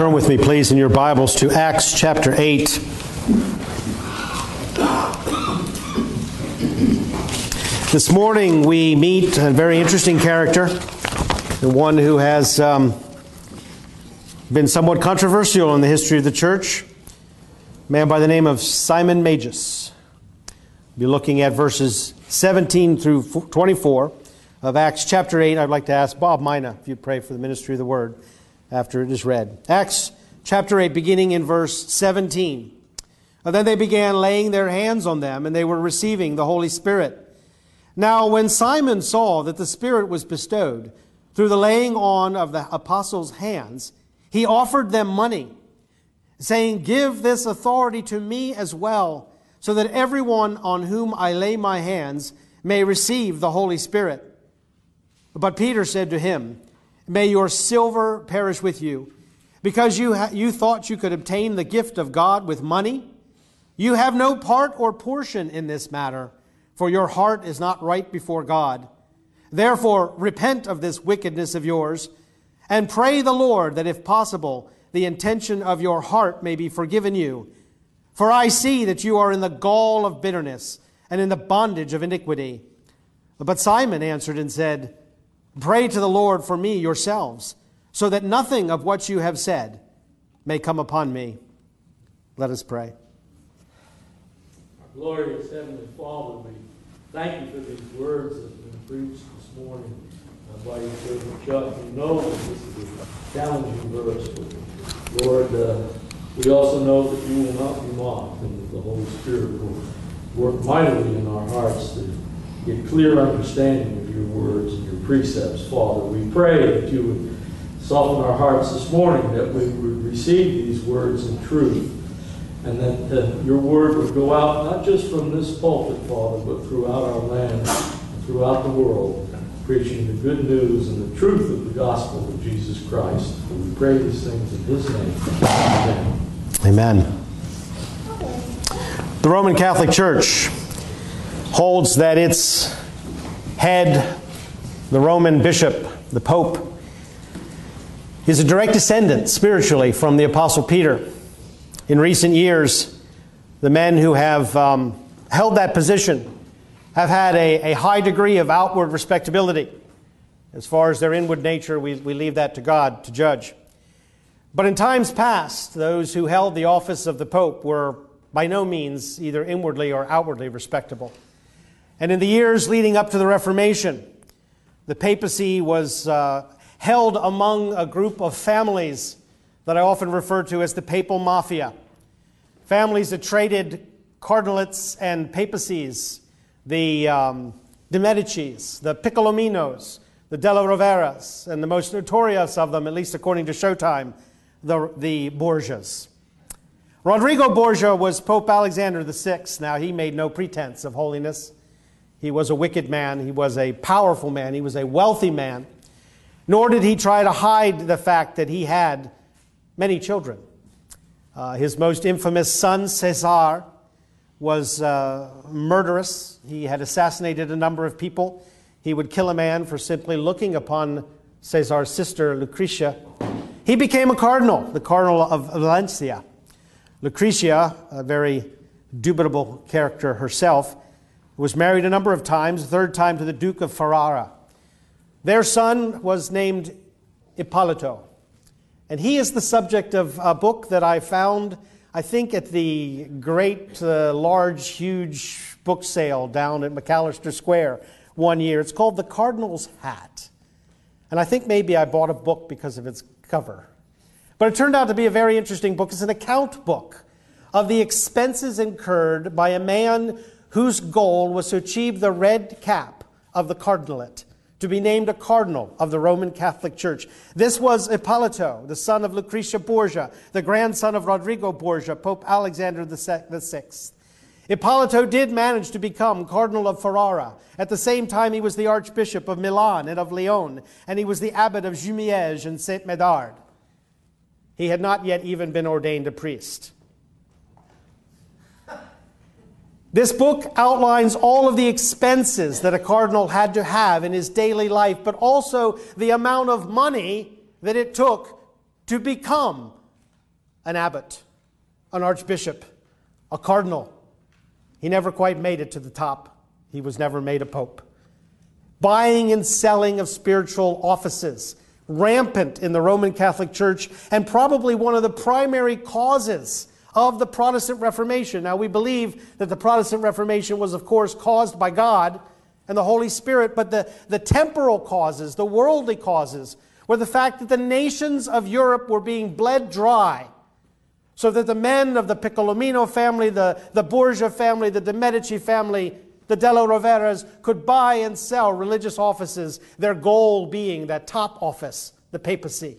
Turn with me, please, in your Bibles to Acts chapter 8. This morning we meet a very interesting character, the one who has um, been somewhat controversial in the history of the church, a man by the name of Simon Magus. We'll be looking at verses 17 through 24 of Acts chapter 8. I'd like to ask Bob Mina if you'd pray for the ministry of the word after it is read. Acts chapter 8, beginning in verse 17. And then they began laying their hands on them, and they were receiving the Holy Spirit. Now, when Simon saw that the Spirit was bestowed through the laying on of the apostles' hands, he offered them money, saying, Give this authority to me as well, so that everyone on whom I lay my hands may receive the Holy Spirit. But Peter said to him, May your silver perish with you, because you, ha- you thought you could obtain the gift of God with money. You have no part or portion in this matter, for your heart is not right before God. Therefore, repent of this wickedness of yours, and pray the Lord that, if possible, the intention of your heart may be forgiven you. For I see that you are in the gall of bitterness and in the bondage of iniquity. But Simon answered and said, Pray to the Lord for me yourselves, so that nothing of what you have said may come upon me. Let us pray. Our glorious Heavenly Father, we thank you for these words that have been preached this morning by your servant Chuck. We know that this is a challenging verse, but Lord, uh, we also know that you will not be mocked and that the Holy Spirit will work mightily in our hearts to get clear understanding of your words and your precepts, Father. We pray that you would soften our hearts this morning, that we would receive these words in truth, and that uh, your word would go out not just from this pulpit, Father, but throughout our land, throughout the world, preaching the good news and the truth of the gospel of Jesus Christ. And we pray these things in his name. Amen. Amen. The Roman Catholic Church holds that its head, the Roman bishop, the Pope, is a direct descendant spiritually from the Apostle Peter. In recent years, the men who have um, held that position have had a, a, high degree of outward respectability. As far as their inward nature, we, we leave that to God to judge. But in times past, those who held the office of the Pope were by no means either inwardly or outwardly respectable. And in the years leading up to the Reformation, the papacy was uh, held among a group of families that I often refer to as the papal mafia. Families that traded cardinalates and papacies, the, um, the Medicis, the Piccolominos, the Della Roveras, and the most notorious of them, at least according to Showtime, the, the Borgias. Rodrigo Borgia was Pope Alexander VI. Now, he made no pretense of holiness. He was a wicked man. He was a powerful man. He was a wealthy man. Nor did he try to hide the fact that he had many children. Uh, his most infamous son, Caesar, was uh, murderous. He had assassinated a number of people. He would kill a man for simply looking upon Caesar's sister, Lucretia. He became a cardinal, the Cardinal of Valencia. Lucretia, a very dubitable character herself, was married a number of times, third time to the Duke of Ferrara. Their son was named Ippolito. And he is the subject of a book that I found, I think, at the great, uh, large, huge book sale down at McAllister Square one year. It's called The Cardinal's Hat. And I think maybe I bought a book because of its cover. But it turned out to be a very interesting book. It's an account book of the expenses incurred by a man whose goal was to achieve the red cap of the cardinalate, to be named a cardinal of the Roman Catholic Church. This was Ippolito, the son of Lucretia Borgia, the grandson of Rodrigo Borgia, Pope Alexander VI. Ippolito did manage to become Cardinal of Ferrara. At the same time, he was the Archbishop of Milan and of Lyon, and he was the Abbot of Jumièges and Saint Médard. He had not yet even been ordained a priest. This book outlines all of the expenses that a cardinal had to have in his daily life, but also the amount of money that it took to become an abbot, an archbishop, a cardinal. He never quite made it to the top. He was never made a pope. Buying and selling of spiritual offices, rampant in the Roman Catholic Church, and probably one of the primary causes of the Protestant Reformation. Now, we believe that the Protestant Reformation was, of course, caused by God and the Holy Spirit, but the, the temporal causes, the worldly causes, were the fact that the nations of Europe were being bled dry so that the men of the Piccolomino family, the, the Borgia family, the de Medici family, the Della Roveras could buy and sell religious offices, their goal being that top office, the papacy.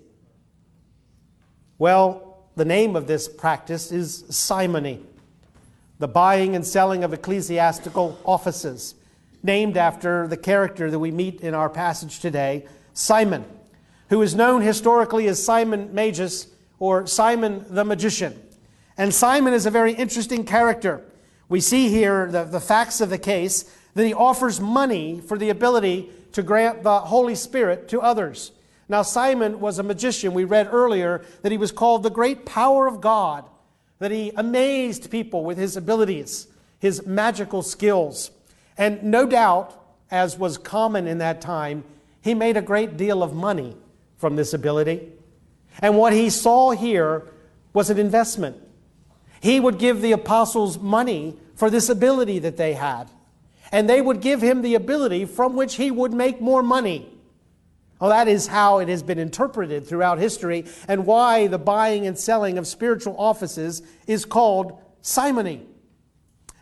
Well, the name of this practice is simony, the buying and selling of ecclesiastical offices, named after the character that we meet in our passage today, Simon, who is known historically as Simon Magus or Simon the magician. And Simon is a very interesting character. We see here the, the facts of the case that he offers money for the ability to grant the Holy Spirit to others. Now, Simon was a magician. We read earlier that he was called the great power of God, that he amazed people with his abilities, his magical skills. And no doubt, as was common in that time, he made a great deal of money from this ability. And what he saw here was an investment. He would give the apostles money for this ability that they had. And they would give him the ability from which he would make more money. Well, that is how it has been interpreted throughout history and why the buying and selling of spiritual offices is called simony.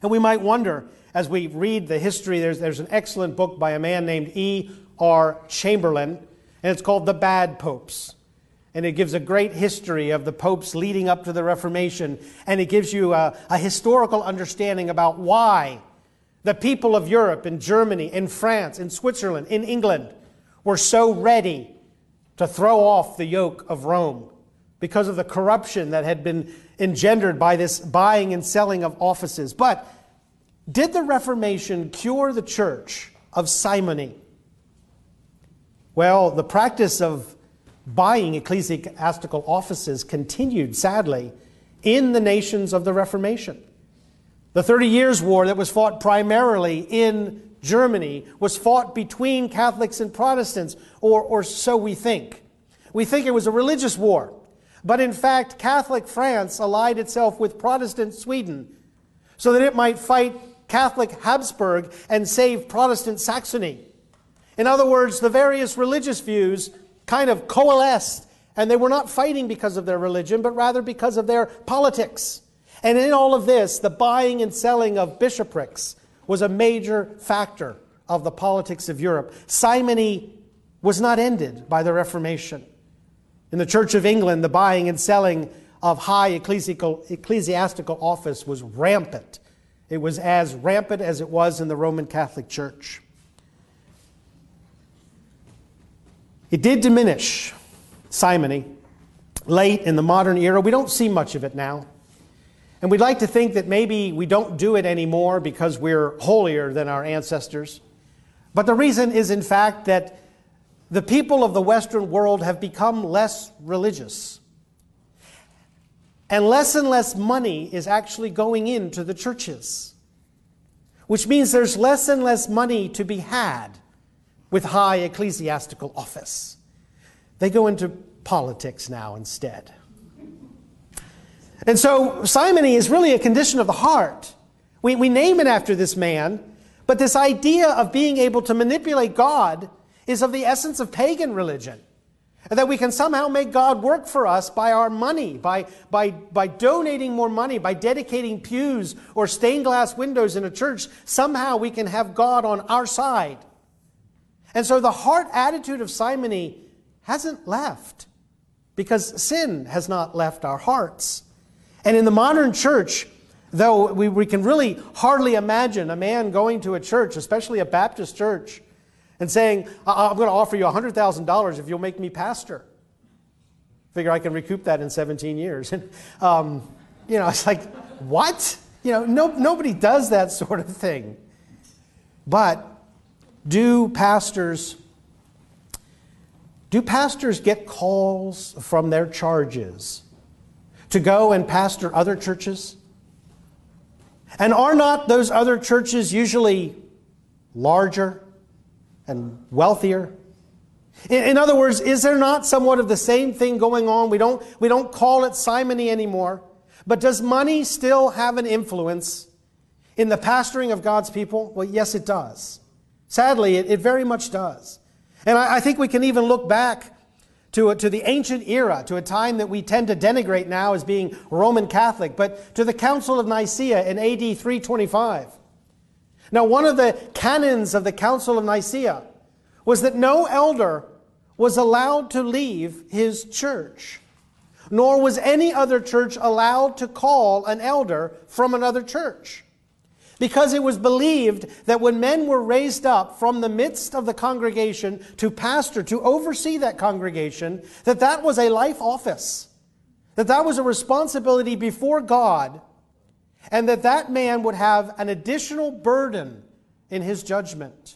And we might wonder, as we read the history, there's, there's an excellent book by a man named E.R. Chamberlain, and it's called The Bad Popes. And it gives a great history of the popes leading up to the Reformation, and it gives you a, a historical understanding about why the people of Europe, in Germany, in France, in Switzerland, in England, were so ready to throw off the yoke of Rome because of the corruption that had been engendered by this buying and selling of offices. But did the Reformation cure the church of simony? Well, the practice of buying ecclesiastical offices continued, sadly, in the nations of the Reformation. The Thirty Years' War that was fought primarily in Germany was fought between Catholics and Protestants, or, or so we think. We think it was a religious war. But in fact, Catholic France allied itself with Protestant Sweden so that it might fight Catholic Habsburg and save Protestant Saxony. In other words, the various religious views kind of coalesced, and they were not fighting because of their religion, but rather because of their politics. And in all of this, the buying and selling of bishoprics, was a major factor of the politics of Europe. Simony was not ended by the Reformation. In the Church of England, the buying and selling of high ecclesiastical, office was rampant. It was as rampant as it was in the Roman Catholic Church. It did diminish simony late in the modern era. We don't see much of it now. And we'd like to think that maybe we don't do it anymore because we're holier than our ancestors. But the reason is, in fact, that the people of the Western world have become less religious. And less and less money is actually going into the churches, which means there's less and less money to be had with high ecclesiastical office. They go into politics now instead. And so simony is really a condition of the heart. We, we name it after this man, but this idea of being able to manipulate God is of the essence of pagan religion. And that we can somehow make God work for us by our money, by, by, by donating more money, by dedicating pews or stained glass windows in a church. Somehow we can have God on our side. And so the heart attitude of simony hasn't left because sin has not left our hearts. And in the modern church, though we, we can really hardly imagine a man going to a church, especially a Baptist church, and saying, I'm going to offer you $100,000 if you'll make me pastor. Figure I can recoup that in 17 years. And, um, you know, it's like, what? You know, no, nobody does that sort of thing. But do pastors do pastors get calls from their charges to go and pastor other churches? And are not those other churches usually larger and wealthier? In, other words, is there not somewhat of the same thing going on? We don't, we don't call it simony anymore. But does money still have an influence in the pastoring of God's people? Well, yes, it does. Sadly, it, it very much does. And I, I think we can even look back to, a, to the ancient era, to a time that we tend to denigrate now as being Roman Catholic, but to the Council of Nicaea in AD 325. Now, one of the canons of the Council of Nicaea was that no elder was allowed to leave his church, nor was any other church allowed to call an elder from another church because it was believed that when men were raised up from the midst of the congregation to pastor, to oversee that congregation, that that was a life office, that that was a responsibility before God, and that that man would have an additional burden in his judgment.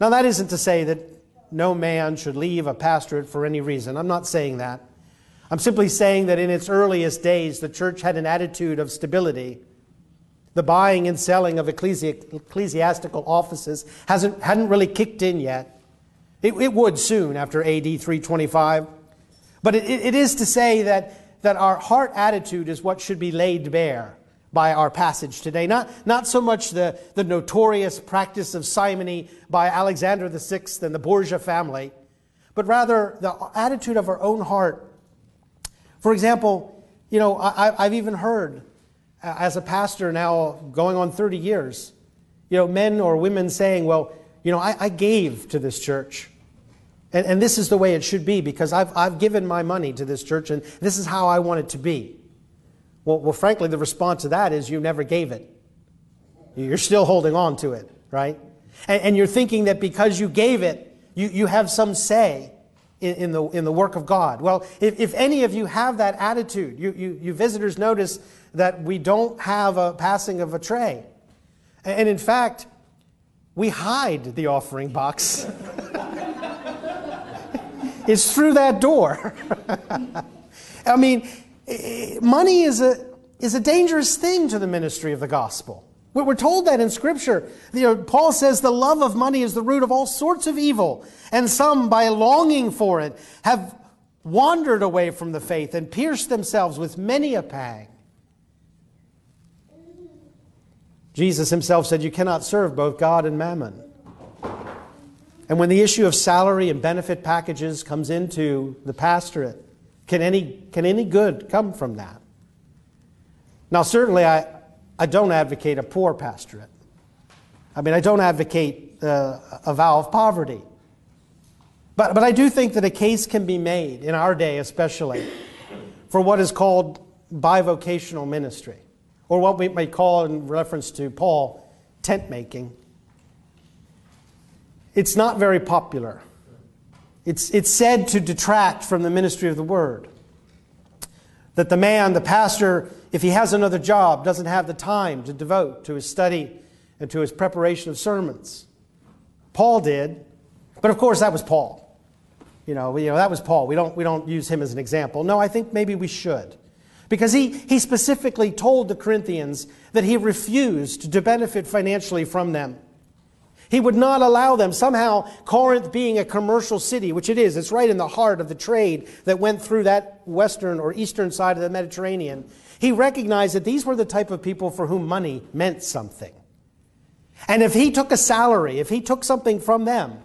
Now, that isn't to say that no man should leave a pastorate for any reason. I'm not saying that. I'm simply saying that in its earliest days, the church had an attitude of stability the buying and selling of ecclesi- ecclesiastical offices hasn't, hadn't really kicked in yet. It, it would soon after AD 325. But it, it is to say that, that our heart attitude is what should be laid bare by our passage today. Not, not so much the, the notorious practice of simony by Alexander VI and the Borgia family, but rather the attitude of our own heart. For example, you know, I, I've even heard as a pastor now going on 30 years, you know, men or women saying, well, you know, I, I gave to this church. And, and, this is the way it should be because I've, I've given my money to this church and this is how I want it to be. Well, well, frankly, the response to that is you never gave it. You're still holding on to it, right? And, and you're thinking that because you gave it, you, you have some say in, in, the, in the work of God. Well, if, if any of you have that attitude, you, you, you visitors notice that we don't have a passing of a tray. And in fact, we hide the offering box. it's through that door. I mean, money is a, is a dangerous thing to the ministry of the gospel. We're told that in Scripture. You know, Paul says the love of money is the root of all sorts of evil, and some, by longing for it, have wandered away from the faith and pierced themselves with many a pang. Jesus himself said, You cannot serve both God and mammon. And when the issue of salary and benefit packages comes into the pastorate, can any, can any good come from that? Now, certainly, I, I don't advocate a poor pastorate. I mean, I don't advocate uh, a vow of poverty. But, but I do think that a case can be made, in our day especially, for what is called bivocational ministry or what we might call, in reference to Paul, tent making. It's not very popular. It's, it's said to detract from the ministry of the word. That the man, the pastor, if he has another job, doesn't have the time to devote to his study and to his preparation of sermons. Paul did, but of course that was Paul. You know, you know that was Paul. We don't, we don't use him as an example. No, I think maybe we should. Because he, he specifically told the Corinthians that he refused to benefit financially from them. He would not allow them. Somehow, Corinth being a commercial city, which it is, it's right in the heart of the trade that went through that western or eastern side of the Mediterranean. He recognized that these were the type of people for whom money meant something. And if he took a salary, if he took something from them,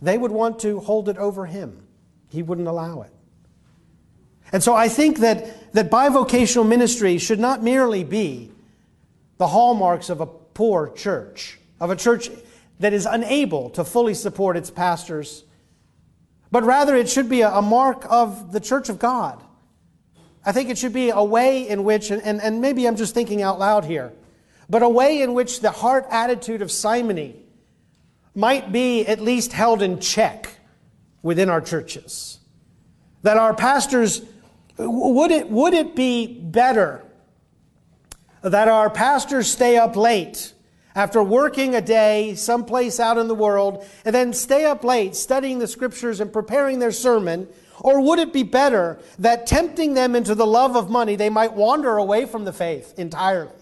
they would want to hold it over him. He wouldn't allow it. And so I think that, that bivocational ministry should not merely be the hallmarks of a poor church, of a church that is unable to fully support its pastors, but rather it should be a, mark of the church of God. I think it should be a way in which, and, and, and maybe I'm just thinking out loud here, but a way in which the heart attitude of simony might be at least held in check within our churches. That our pastors would it, would it be better that our pastors stay up late after working a day someplace out in the world and then stay up late studying the scriptures and preparing their sermon? Or would it be better that tempting them into the love of money, they might wander away from the faith entirely?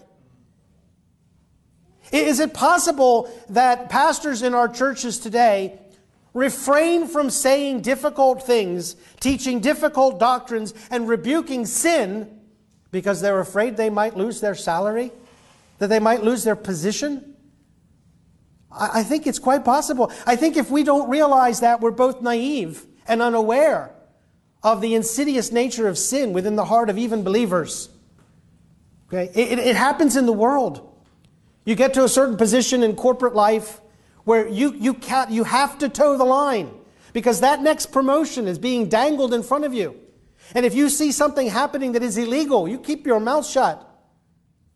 Is it possible that pastors in our churches today refrain from saying difficult things, teaching difficult doctrines, and rebuking sin because they're afraid they might lose their salary, that they might lose their position? I think it's quite possible. I think if we don't realize that, we're both naive and unaware of the insidious nature of sin within the heart of even believers. Okay? It, it, happens in the world. You get to a certain position in corporate life where you, you, can't, you have to toe the line because that next promotion is being dangled in front of you. And if you see something happening that is illegal, you keep your mouth shut.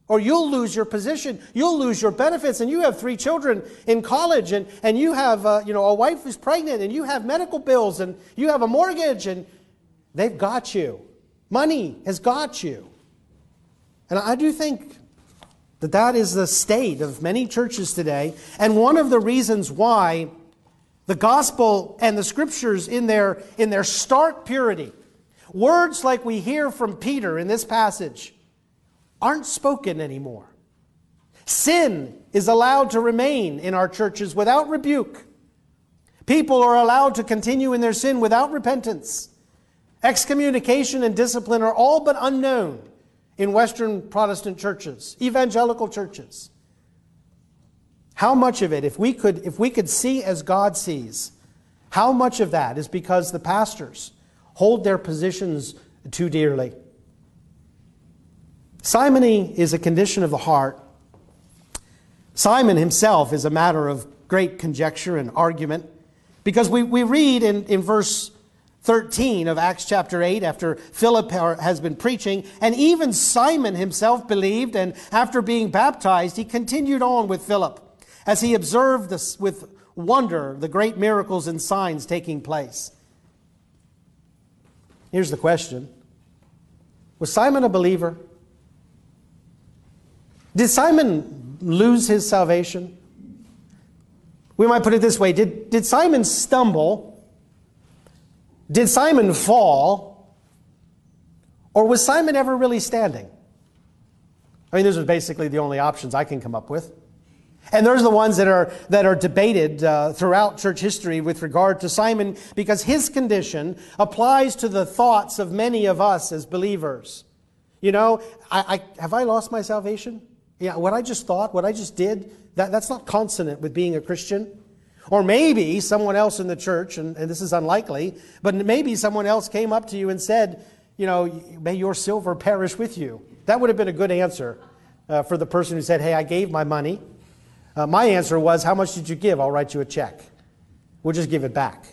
Or you'll lose your position, you'll lose your benefits, and you have three children in college, and, and you have uh, you know, a wife who's pregnant, and you have medical bills, and you have a mortgage, and they've got you. Money has got you. And I do think that that is the state of many churches today. And one of the reasons why the gospel and the scriptures in their, in their stark purity, words like we hear from Peter in this passage, aren't spoken anymore. Sin is allowed to remain in our churches without rebuke. People are allowed to continue in their sin without repentance. Excommunication and discipline are all but unknown in Western Protestant churches, evangelical churches. How much of it, if we could, if we could see as God sees, how much of that is because the pastors hold their positions too dearly? Simony is a condition of the heart. Simon himself is a matter of great conjecture and argument because we, we read in, in verse 13 of Acts chapter 8 after Philip has been preaching. And even Simon himself believed, and after being baptized, he continued on with Philip as he observed this with wonder the great miracles and signs taking place. Here's the question Was Simon a believer? Did Simon lose his salvation? We might put it this way Did, did Simon stumble? Did Simon fall? Or was Simon ever really standing? I mean, those are basically the only options I can come up with. And those are the ones that are, that are debated uh, throughout church history with regard to Simon because his condition applies to the thoughts of many of us as believers. You know, I, I, have I lost my salvation? Yeah, what I just thought, what I just did, that, that's not consonant with being a Christian. Or maybe someone else in the church, and, and, this is unlikely, but maybe someone else came up to you and said, you know, may your silver perish with you. That would have been a good answer uh, for the person who said, hey, I gave my money. Uh, my answer was, how much did you give? I'll write you a check. We'll just give it back.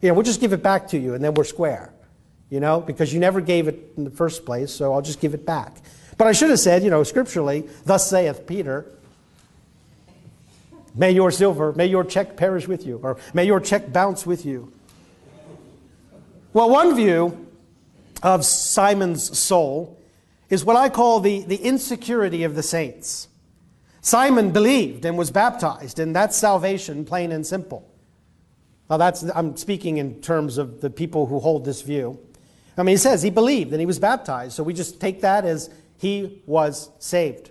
Yeah, we'll just give it back to you, and then we're square. You know, because you never gave it in the first place, so I'll just give it back. But I should have said, you know, scripturally, thus saith Peter, May your silver, may your check perish with you, or may your check bounce with you. Well, one view of Simon's soul is what I call the, the insecurity of the saints. Simon believed and was baptized, and that's salvation, plain and simple. Now, that's, I'm speaking in terms of the people who hold this view. I mean, he says he believed and he was baptized, so we just take that as he was saved.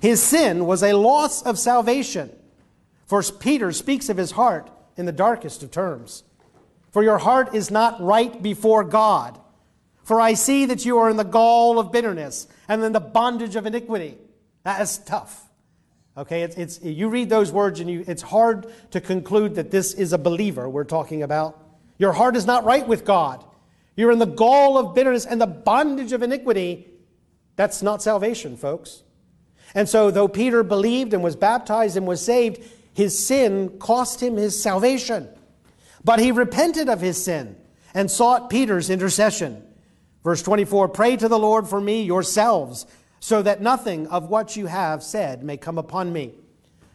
His sin was a loss of salvation. For Peter speaks of his heart in the darkest of terms. For your heart is not right before God. For I see that you are in the gall of bitterness and in the bondage of iniquity. That is tough. Okay, it's, it's, you read those words and you, it's hard to conclude that this is a believer we're talking about. Your heart is not right with God. You're in the gall of bitterness and the bondage of iniquity. That's not salvation, folks. And so, though Peter believed and was baptized and was saved, his sin cost him his salvation. But he repented of his sin and sought Peter's intercession. Verse 24 Pray to the Lord for me yourselves, so that nothing of what you have said may come upon me.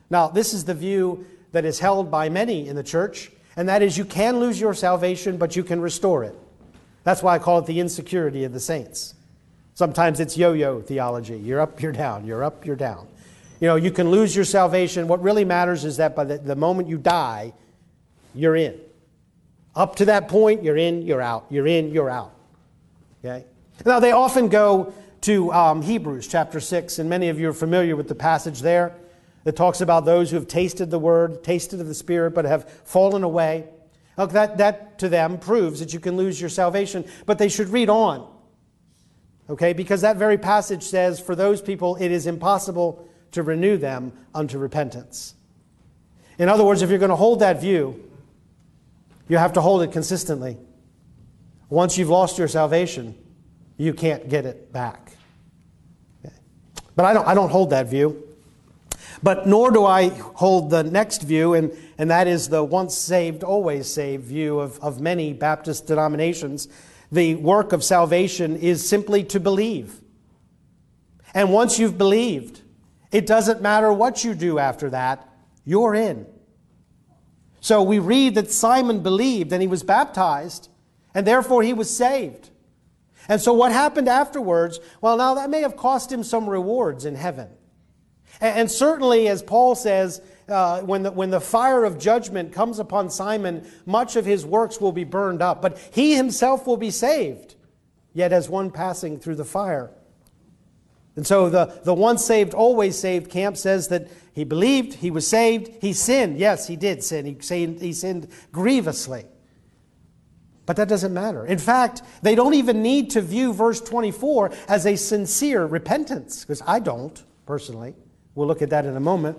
Now, this is the view that is held by many in the church, and that is you can lose your salvation, but you can restore it. That's why I call it the insecurity of the saints. Sometimes it's yo yo theology. You're up, you're down, you're up, you're down. You know, you can lose your salvation. What really matters is that by the, the moment you die, you're in. Up to that point, you're in, you're out. You're in, you're out. Okay? Now, they often go to um, Hebrews chapter 6, and many of you are familiar with the passage there that talks about those who have tasted the word, tasted of the Spirit, but have fallen away. Look, that, that to them proves that you can lose your salvation, but they should read on. Okay, because that very passage says, for those people, it is impossible to renew them unto repentance. In other words, if you're going to hold that view, you have to hold it consistently. Once you've lost your salvation, you can't get it back. Okay. But I don't, I don't hold that view. But nor do I hold the next view, and, and that is the once saved, always saved view of, of many Baptist denominations. The work of salvation is simply to believe. And once you've believed, it doesn't matter what you do after that, you're in. So we read that Simon believed and he was baptized, and therefore he was saved. And so what happened afterwards? Well, now that may have cost him some rewards in heaven. And, certainly, as Paul says, uh, when, the, when the fire of judgment comes upon Simon, much of his works will be burned up, but he himself will be saved, yet as one passing through the fire. And so the, the once saved, always saved camp says that he believed, he was saved, he sinned. Yes, he did sin. He sinned, he sinned grievously. But that doesn't matter. In fact, they don't even need to view verse 24 as a sincere repentance, because I don't, personally. We'll look at that in a moment.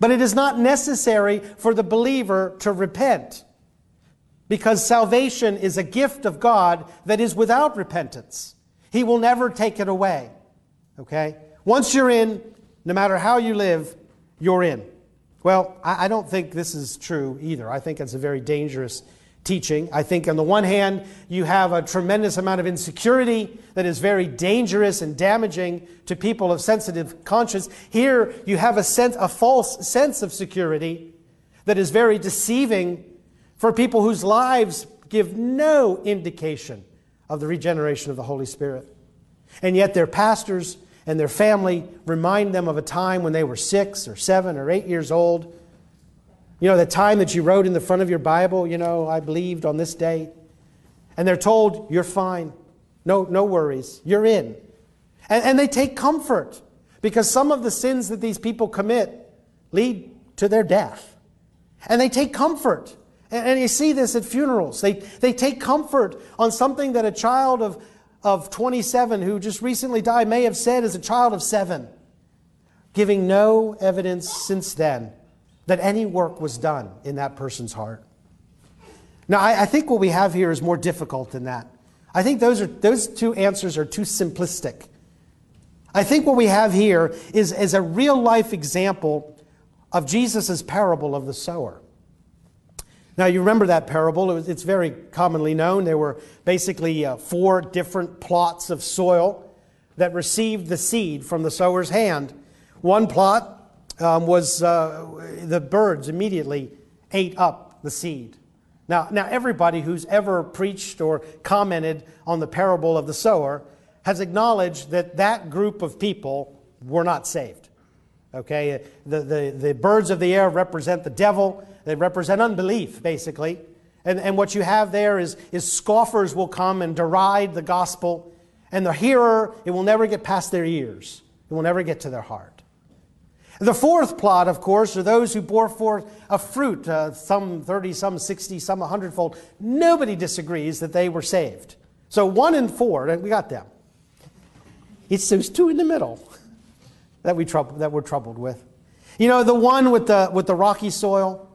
But it is not necessary for the believer to repent because salvation is a gift of God that is without repentance. He will never take it away. Okay? Once you're in, no matter how you live, you're in. Well, I, don't think this is true either. I think it's a very dangerous teaching. I think, on the one hand, you have a tremendous amount of insecurity that is very dangerous and damaging to people of sensitive conscience. Here, you have a, sense, a false sense of security that is very deceiving for people whose lives give no indication of the regeneration of the Holy Spirit. And yet, their pastors and their family remind them of a time when they were six or seven or eight years old you know, the time that you wrote in the front of your Bible, you know, I believed on this day. And they're told, you're fine. No, no worries. You're in. And, and they take comfort because some of the sins that these people commit lead to their death. And they take comfort. And, and you see this at funerals. They, they take comfort on something that a child of, of 27 who just recently died may have said as a child of seven, giving no evidence since then that any work was done in that person's heart. Now, I, I, think what we have here is more difficult than that. I think those, are, those two answers are too simplistic. I think what we have here is, is a real life example of Jesus' parable of the sower. Now, you remember that parable. It was, it's very commonly known. There were basically uh, four different plots of soil that received the seed from the sower's hand. One plot um, was uh, the birds immediately ate up the seed. Now, now, everybody who's ever preached or commented on the parable of the sower has acknowledged that that group of people were not saved. Okay? The, the, the birds of the air represent the devil, they represent unbelief, basically. And, and what you have there is, is scoffers will come and deride the gospel, and the hearer, it will never get past their ears, it will never get to their heart. The fourth plot, of course, are those who bore forth a fruit, uh, some 30, some 60, some 100 fold. Nobody disagrees that they were saved. So one and four, we got them. It's those two in the middle that, we trouble, that we're troubled with. You know, the one with the, with the rocky soil,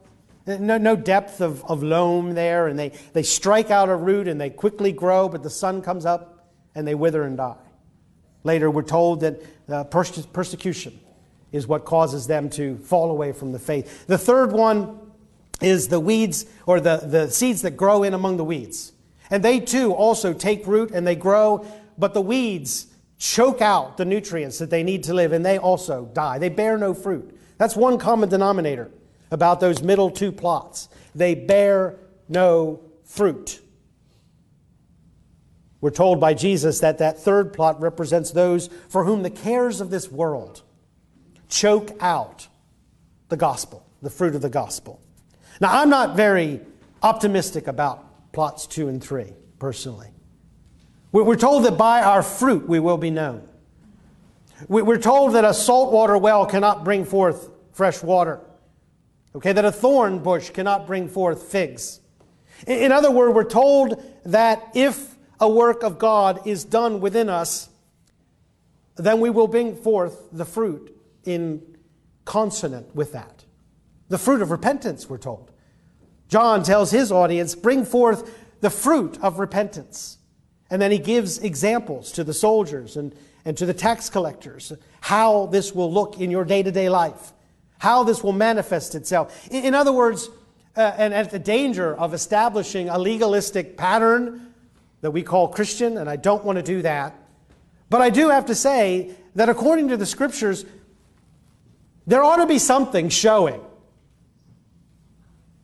no, no depth of, of loam there, and they, they strike out a root and they quickly grow, but the sun comes up and they wither and die. Later, we're told that uh, perse- persecution is what causes them to fall away from the faith. The third one is the weeds or the, the seeds that grow in among the weeds. And they too also take root and they grow, but the weeds choke out the nutrients that they need to live and they also die. They bear no fruit. That's one common denominator about those middle two plots. They bear no fruit. We're told by Jesus that that third plot represents those for whom the cares of this world choke out the gospel, the fruit of the gospel. Now, I'm not very optimistic about plots two and three, personally. We're told that by our fruit we will be known. We're told that a saltwater well cannot bring forth fresh water. Okay, that a thorn bush cannot bring forth figs. In other words, we're told that if a work of God is done within us, then we will bring forth the fruit in consonant with that. The fruit of repentance, we're told. John tells his audience, bring forth the fruit of repentance. And then he gives examples to the soldiers and, and to the tax collectors how this will look in your day to day life, how this will manifest itself. In, in other words, uh, and at the danger of establishing a legalistic pattern that we call Christian, and I don't want to do that. But I do have to say that according to the scriptures, there ought to be something showing.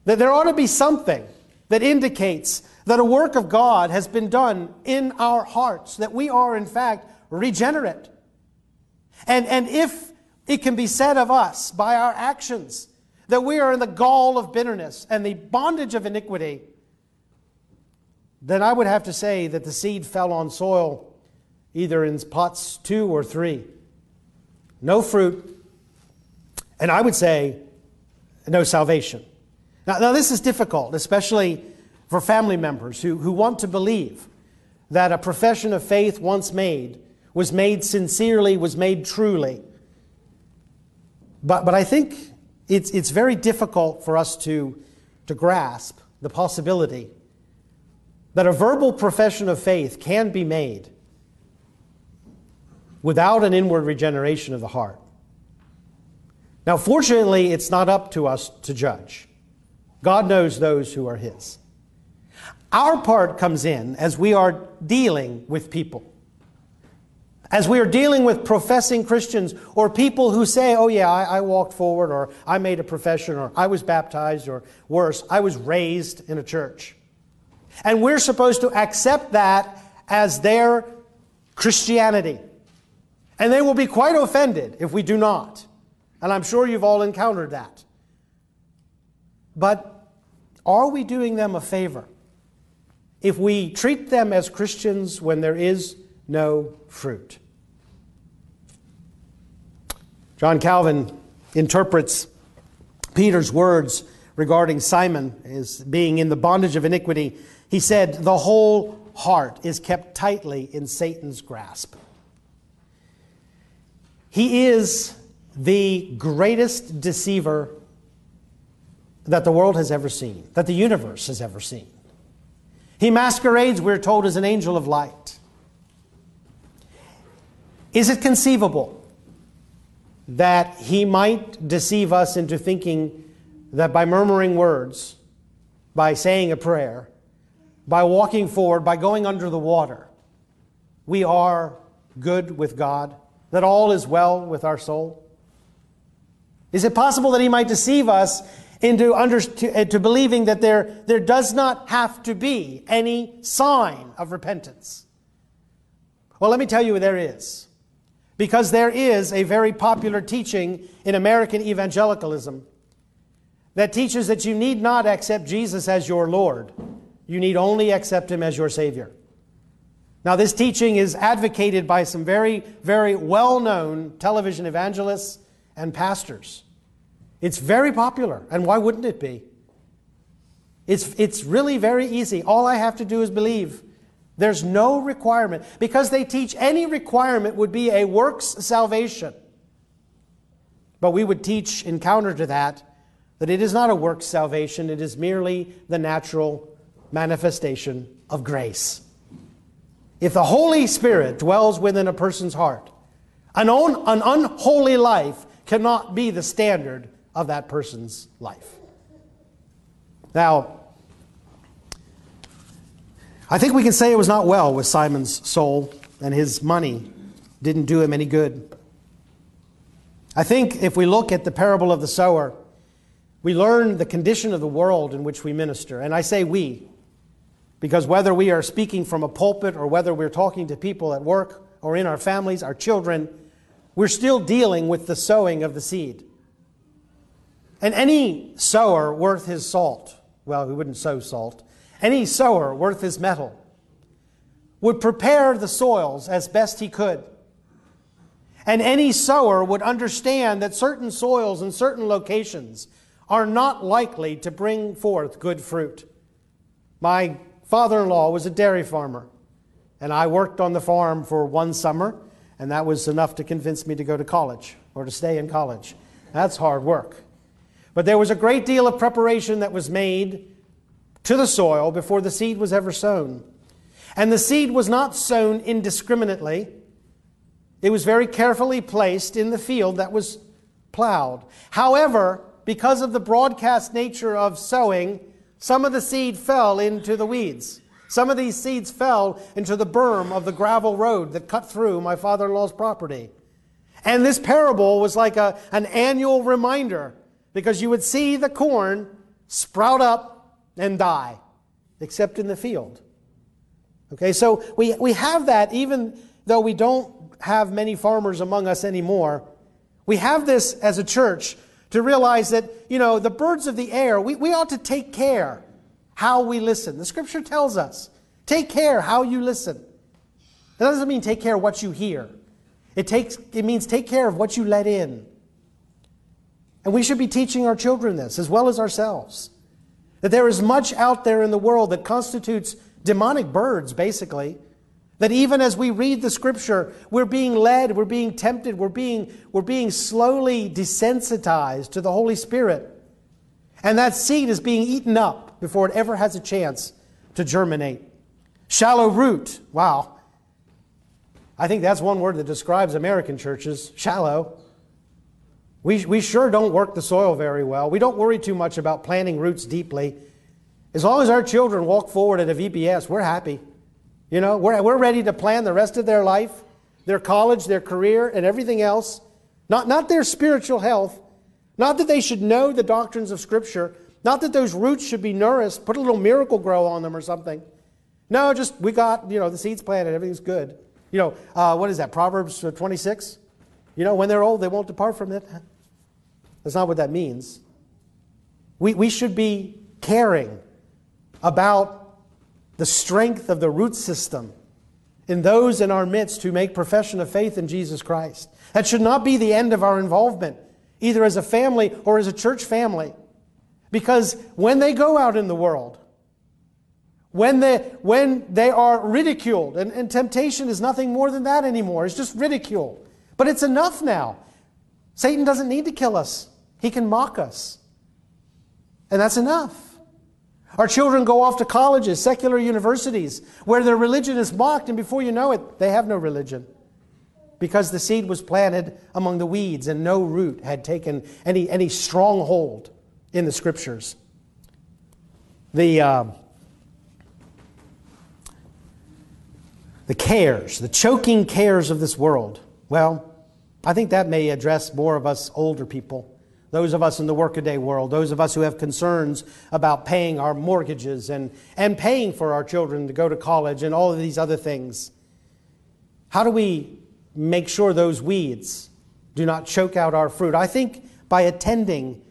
That there ought to be something that indicates that a work of God has been done in our hearts, that we are, in fact, regenerate. And, and if it can be said of us by our actions that we are in the gall of bitterness and the bondage of iniquity, then I would have to say that the seed fell on soil either in pots two or three. No fruit, and I would say no salvation. Now, now this is difficult, especially for family members who, who want to believe that a profession of faith once made was made sincerely, was made truly. But, but I think it's, it's very difficult for us to, to grasp the possibility that a verbal profession of faith can be made without an inward regeneration of the heart. Now, fortunately, it's not up to us to judge. God knows those who are His. Our part comes in as we are dealing with people. As we are dealing with professing Christians or people who say, oh, yeah, I, I, walked forward, or I made a profession, or I was baptized, or worse, I was raised in a church. And we're supposed to accept that as their Christianity. And they will be quite offended if we do not. And I'm sure you've all encountered that. But are we doing them a favor if we treat them as Christians when there is no fruit. John Calvin interprets Peter's words regarding Simon as being in the bondage of iniquity. He said, The whole heart is kept tightly in Satan's grasp. He is the greatest deceiver that the world has ever seen, that the universe has ever seen. He masquerades, we're told, as an angel of light. Is it conceivable that he might deceive us into thinking that by murmuring words, by saying a prayer, by walking forward, by going under the water, we are good with God, that all is well with our soul? Is it possible that he might deceive us into under, to, uh, to believing that there, there does not have to be any sign of repentance? Well, let me tell you, there is because there is a very popular teaching in American evangelicalism that teaches that you need not accept Jesus as your Lord. You need only accept Him as your Savior. Now, this teaching is advocated by some very, very well known television evangelists and pastors. It's very popular, and why wouldn't it be? It's, it's really very easy. All I have to do is believe. There's no requirement because they teach any requirement would be a works salvation. But we would teach in counter to that that it is not a works salvation, it is merely the natural manifestation of grace. If the Holy Spirit dwells within a person's heart, an, un- an unholy life cannot be the standard of that person's life. Now, I think we can say it was not well with Simon's soul, and his money didn't do him any good. I think if we look at the parable of the sower, we learn the condition of the world in which we minister. And I say we, because whether we are speaking from a pulpit or whether we're talking to people at work or in our families, our children, we're still dealing with the sowing of the seed. And any sower worth his salt well, he wouldn't sow salt, any sower worth his mettle would prepare the soils as best he could. And any sower would understand that certain soils and certain locations are not likely to bring forth good fruit. My father in law was a dairy farmer, and I worked on the farm for one summer, and that was enough to convince me to go to college or to stay in college. That's hard work. But there was a great deal of preparation that was made to the soil before the seed was ever sown. And the seed was not sown indiscriminately. It was very carefully placed in the field that was plowed. However, because of the broadcast nature of sowing, some of the seed fell into the weeds. Some of these seeds fell into the berm of the gravel road that cut through my father in law's property. And this parable was like a, an annual reminder because you would see the corn sprout up and die, except in the field. Okay, so we, we have that even though we don't have many farmers among us anymore. We have this as a church to realize that, you know, the birds of the air, we, we ought to take care how we listen. The scripture tells us take care how you listen. That doesn't mean take care what you hear. It, takes, it means take care of what you let in. And we should be teaching our children this as well as ourselves. That there is much out there in the world that constitutes demonic birds, basically. That even as we read the scripture, we're being led, we're being tempted, we're being, we're being slowly desensitized to the Holy Spirit. And that seed is being eaten up before it ever has a chance to germinate. Shallow root. Wow. I think that's one word that describes American churches shallow. We, we sure don't work the soil very well. We don't worry too much about planting roots deeply. As long as our children walk forward at a VBS, we're happy. You know, we're, we're ready to plan the rest of their life, their college, their career, and everything else. Not, not their spiritual health. Not that they should know the doctrines of Scripture. Not that those roots should be nourished, put a little Miracle-Gro on them or something. No, just we got, you know, the seeds planted, everything's good. You know, uh, what is that? Proverbs 26? You know, when they're old, they won't depart from it. That's not what that means. We, we should be caring about the strength of the root system in those in our midst who make profession of faith in Jesus Christ. That should not be the end of our involvement, either as a family or as a church family. Because when they go out in the world, when they, when they are ridiculed, and, and temptation is nothing more than that anymore, it's just ridicule. But it's enough now. Satan doesn't need to kill us, he can mock us. And that's enough. Our children go off to colleges, secular universities, where their religion is mocked, and before you know it, they have no religion. Because the seed was planted among the weeds and no root had taken any, any stronghold in the scriptures. The. Uh, the cares, the choking cares of this world. Well, I think that may address more of us older people, those of us in the workaday world, those of us who have concerns about paying our mortgages and, and paying for our children to go to college and all of these other things. How do we make sure those weeds do not choke out our fruit? I think by attending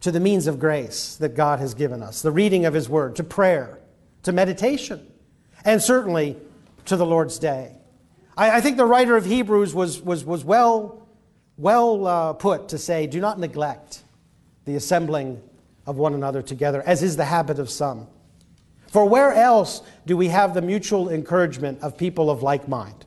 to the means of grace that God has given us, the reading of His Word, to prayer, to meditation, and certainly to the Lord's day. I, I think the writer of Hebrews was, was, was well, well uh, put to say, do not neglect the assembling of one another together, as is the habit of some. For where else do we have the mutual encouragement of people of like mind?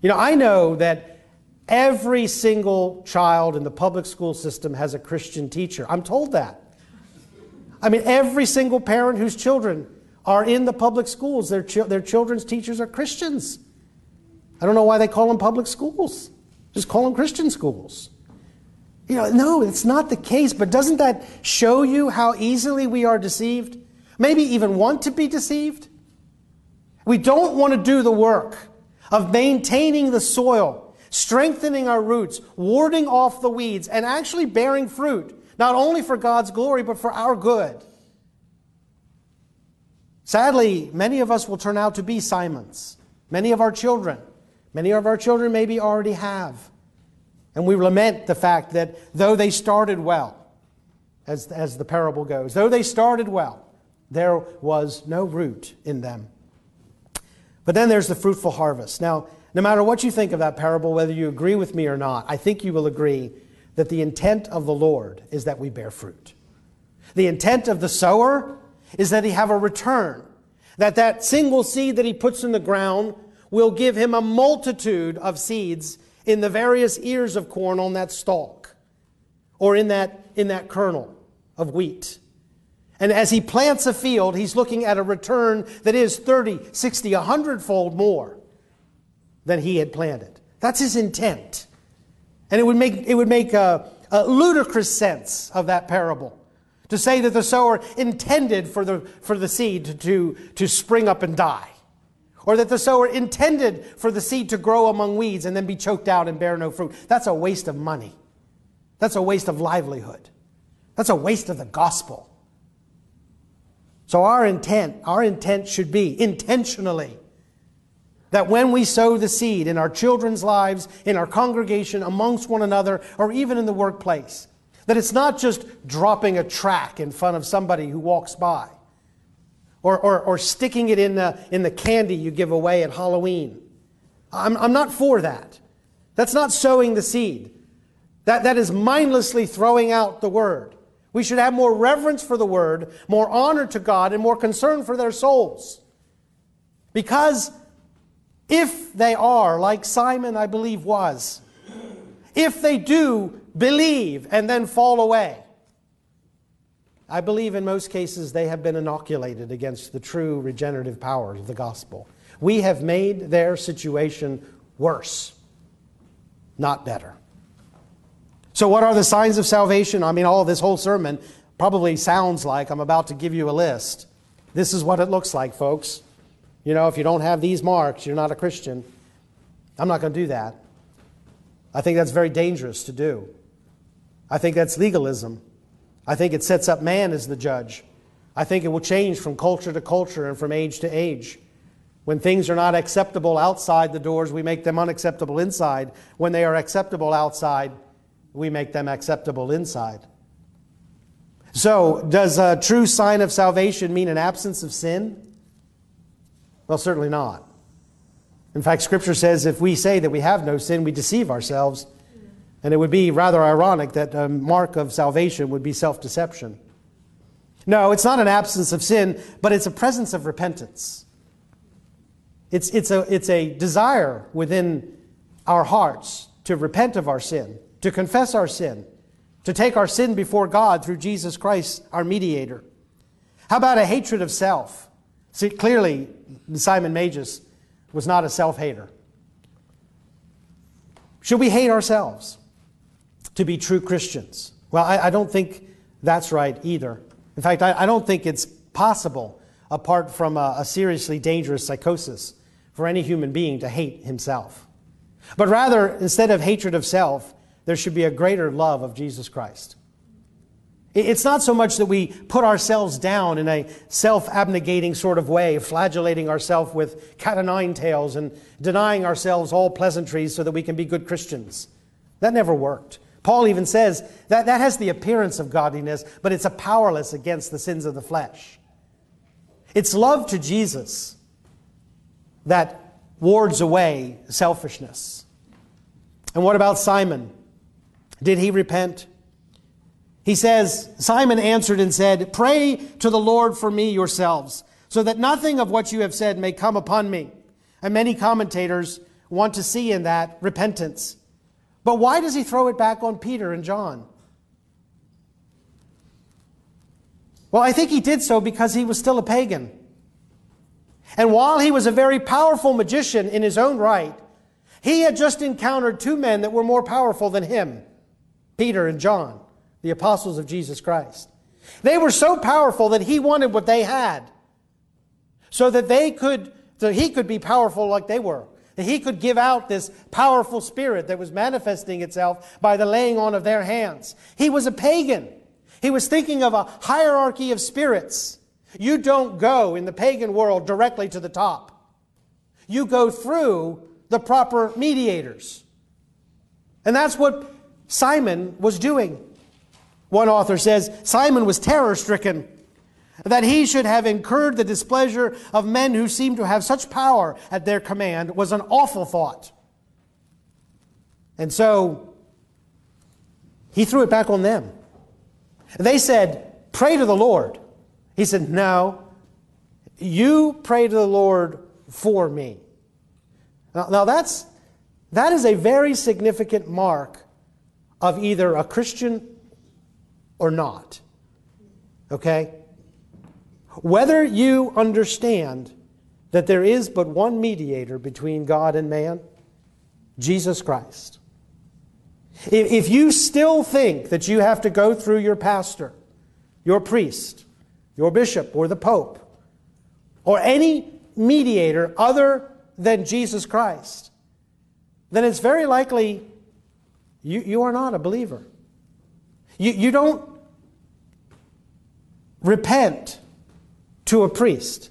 You know, I know that every single child in the public school system has a Christian teacher. I'm told that. I mean, every single parent whose children are in the public schools. Their, their children's teachers are Christians. I don't know why they call them public schools. Just call them Christian schools. You know, no, it's not the case, but doesn't that show you how easily we are deceived? Maybe even want to be deceived? We don't want to do the work of maintaining the soil, strengthening our roots, warding off the weeds, and actually bearing fruit, not only for God's glory, but for our good. Sadly, many of us will turn out to be Simons. Many of our children. Many of our children maybe already have. And we lament the fact that though they started well, as, as the parable goes. Though they started well, there was no root in them. But then there's the fruitful harvest. Now, no matter what you think of that parable, whether you agree with me or not, I think you will agree that the intent of the Lord is that we bear fruit. The intent of the sower is that he have a return, that that single seed that he puts in the ground will give him a multitude of seeds in the various ears of corn on that stalk or in that, in that kernel of wheat. And as he plants a field, he's looking at a return that is 30, 60, 100 fold more than he had planted. That's his intent. And it would make, it would make a, a ludicrous sense of that parable to say that the sower intended for the, for the seed to, to, to spring up and die. Or that the sower intended for the seed to grow among weeds and then be choked out and bear no fruit. That's a waste of money. That's a waste of livelihood. That's a waste of the gospel. So our intent, our intent should be intentionally that when we sow the seed in our children's lives, in our congregation, amongst one another, or even in the workplace, that it's not just dropping a track in front of somebody who walks by, or, or, or sticking it in the, in the candy you give away at Halloween. I'm, I'm not for that. That's not sowing the seed. That, that is mindlessly throwing out the word. We should have more reverence for the word, more honor to God, and more concern for their souls. Because if they are, like Simon, I believe, was, if they do believe and then fall away, I believe in most cases they have been inoculated against the true regenerative power of the gospel. We have made their situation worse, not better. So, what are the signs of salvation? I mean, all this whole sermon probably sounds like I'm about to give you a list. This is what it looks like, folks. You know, if you don't have these marks, you're not a Christian. I'm not going to do that. I think that's very dangerous to do. I think that's legalism. I think it sets up man as the judge. I think it will change from culture to culture and from age to age. When things are not acceptable outside the doors, we make them unacceptable inside. When they are acceptable outside, we make them acceptable inside. So, does a true sign of salvation mean an absence of sin? Well, certainly not. In fact, Scripture says if we say that we have no sin, we deceive ourselves and it would be rather ironic that a mark of salvation would be self deception. No, it's not an absence of sin, but it's a presence of repentance. It's, it's, a, it's a desire within our hearts to repent of our sin, to confess our sin, to take our sin before God through Jesus Christ, our mediator. How about a hatred of self? See, clearly, Simon Magus was not a self hater. Should we hate ourselves? To be true Christians. Well, I, I don't think that's right either. In fact, I, I don't think it's possible, apart from a, a seriously dangerous psychosis, for any human being to hate himself. But rather, instead of hatred of self, there should be a greater love of Jesus Christ. It's not so much that we put ourselves down in a self abnegating sort of way, flagellating ourselves with cat o' nine tails and denying ourselves all pleasantries so that we can be good Christians. That never worked. Paul even says that that has the appearance of godliness, but it's a powerless against the sins of the flesh. It's love to Jesus that wards away selfishness. And what about Simon? Did he repent? He says, Simon answered and said, Pray to the Lord for me yourselves, so that nothing of what you have said may come upon me. And many commentators want to see in that repentance. But why does he throw it back on Peter and John? Well, I think he did so because he was still a pagan. And while he was a very powerful magician in his own right, he had just encountered two men that were more powerful than him Peter and John, the apostles of Jesus Christ. They were so powerful that he wanted what they had so that they could, so he could be powerful like they were that he could give out this powerful spirit that was manifesting itself by the laying on of their hands. He was a pagan. He was thinking of a hierarchy of spirits. You don't go in the pagan world directly to the top. You go through the proper mediators. And that's what Simon was doing. One author says Simon was terror stricken that he should have incurred the displeasure of men who seemed to have such power at their command was an awful thought. And so he threw it back on them. They said, Pray to the Lord. He said, No, you pray to the Lord for me. Now, now that's, that is a very significant mark of either a Christian or not. Okay? Whether you understand that there is but one mediator between God and man, Jesus Christ. If you still think that you have to go through your pastor, your priest, your bishop, or the pope, or any mediator other than Jesus Christ, then it's very likely you, you are not a believer. You, you don't repent to a priest.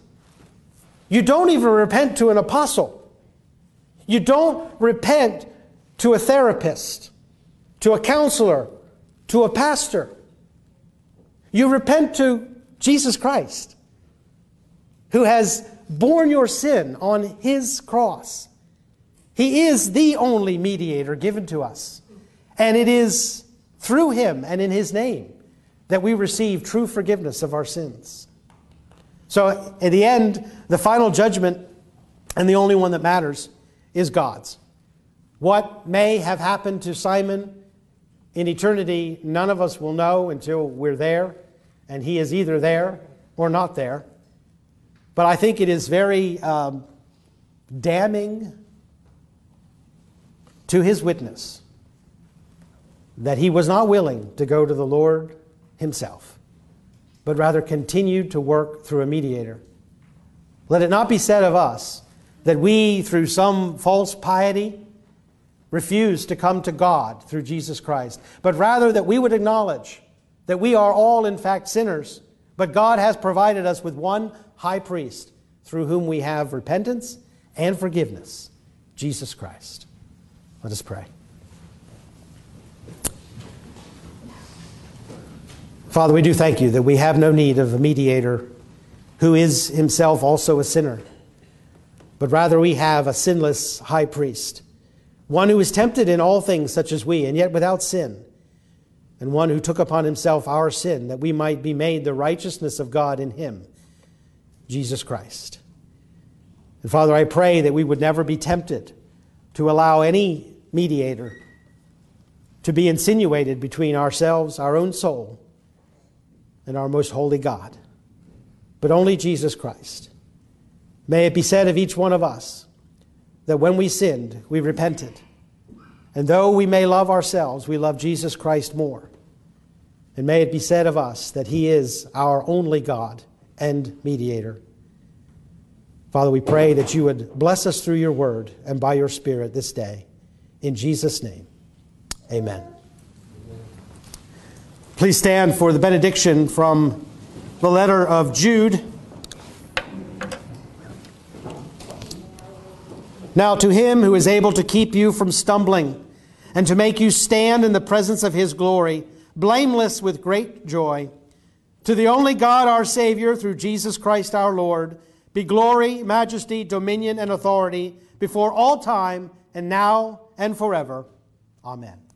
You don't even repent to an apostle. You don't repent to a therapist, to a counselor, to a pastor. You repent to Jesus Christ, who has borne your sin on his cross. He is the only mediator given to us. And it is through him and in his name that we receive true forgiveness of our sins. So, in the end, the final judgment, and the only one that matters, is God's. What may have happened to Simon in eternity, none of us will know until we're there, and he is either there or not there. But I think it is very um, damning to his witness that he was not willing to go to the Lord himself but rather continued to work through a mediator. Let it not be said of us that we, through some false piety, refuse to come to God through Jesus Christ, but rather that we would acknowledge that we are all, in fact, sinners, but God has provided us with one high priest through whom we have repentance and forgiveness Jesus Christ. Let us pray. Father, we do thank you that we have no need of a mediator who is himself also a sinner, but rather we have a sinless high priest, one who is tempted in all things such as we, and yet without sin, and one who took upon himself our sin that we might be made the righteousness of God in him, Jesus Christ. And Father, I pray that we would never be tempted to allow any mediator to be insinuated between ourselves, our own soul, and our most holy God, but only Jesus Christ. May it be said of each one of us that when we sinned, we repented. And though we may love ourselves, we love Jesus Christ more. And may it be said of us that He is our only God and mediator. Father, we pray that you would bless us through your word and by your Spirit this day. In Jesus' name, amen. Please stand for the benediction from the letter of Jude. Now, to him who is able to keep you from stumbling and to make you stand in the presence of his glory, blameless with great joy, to the only God our Savior, through Jesus Christ our Lord, be glory, majesty, dominion, and authority before all time, and now and forever. Amen.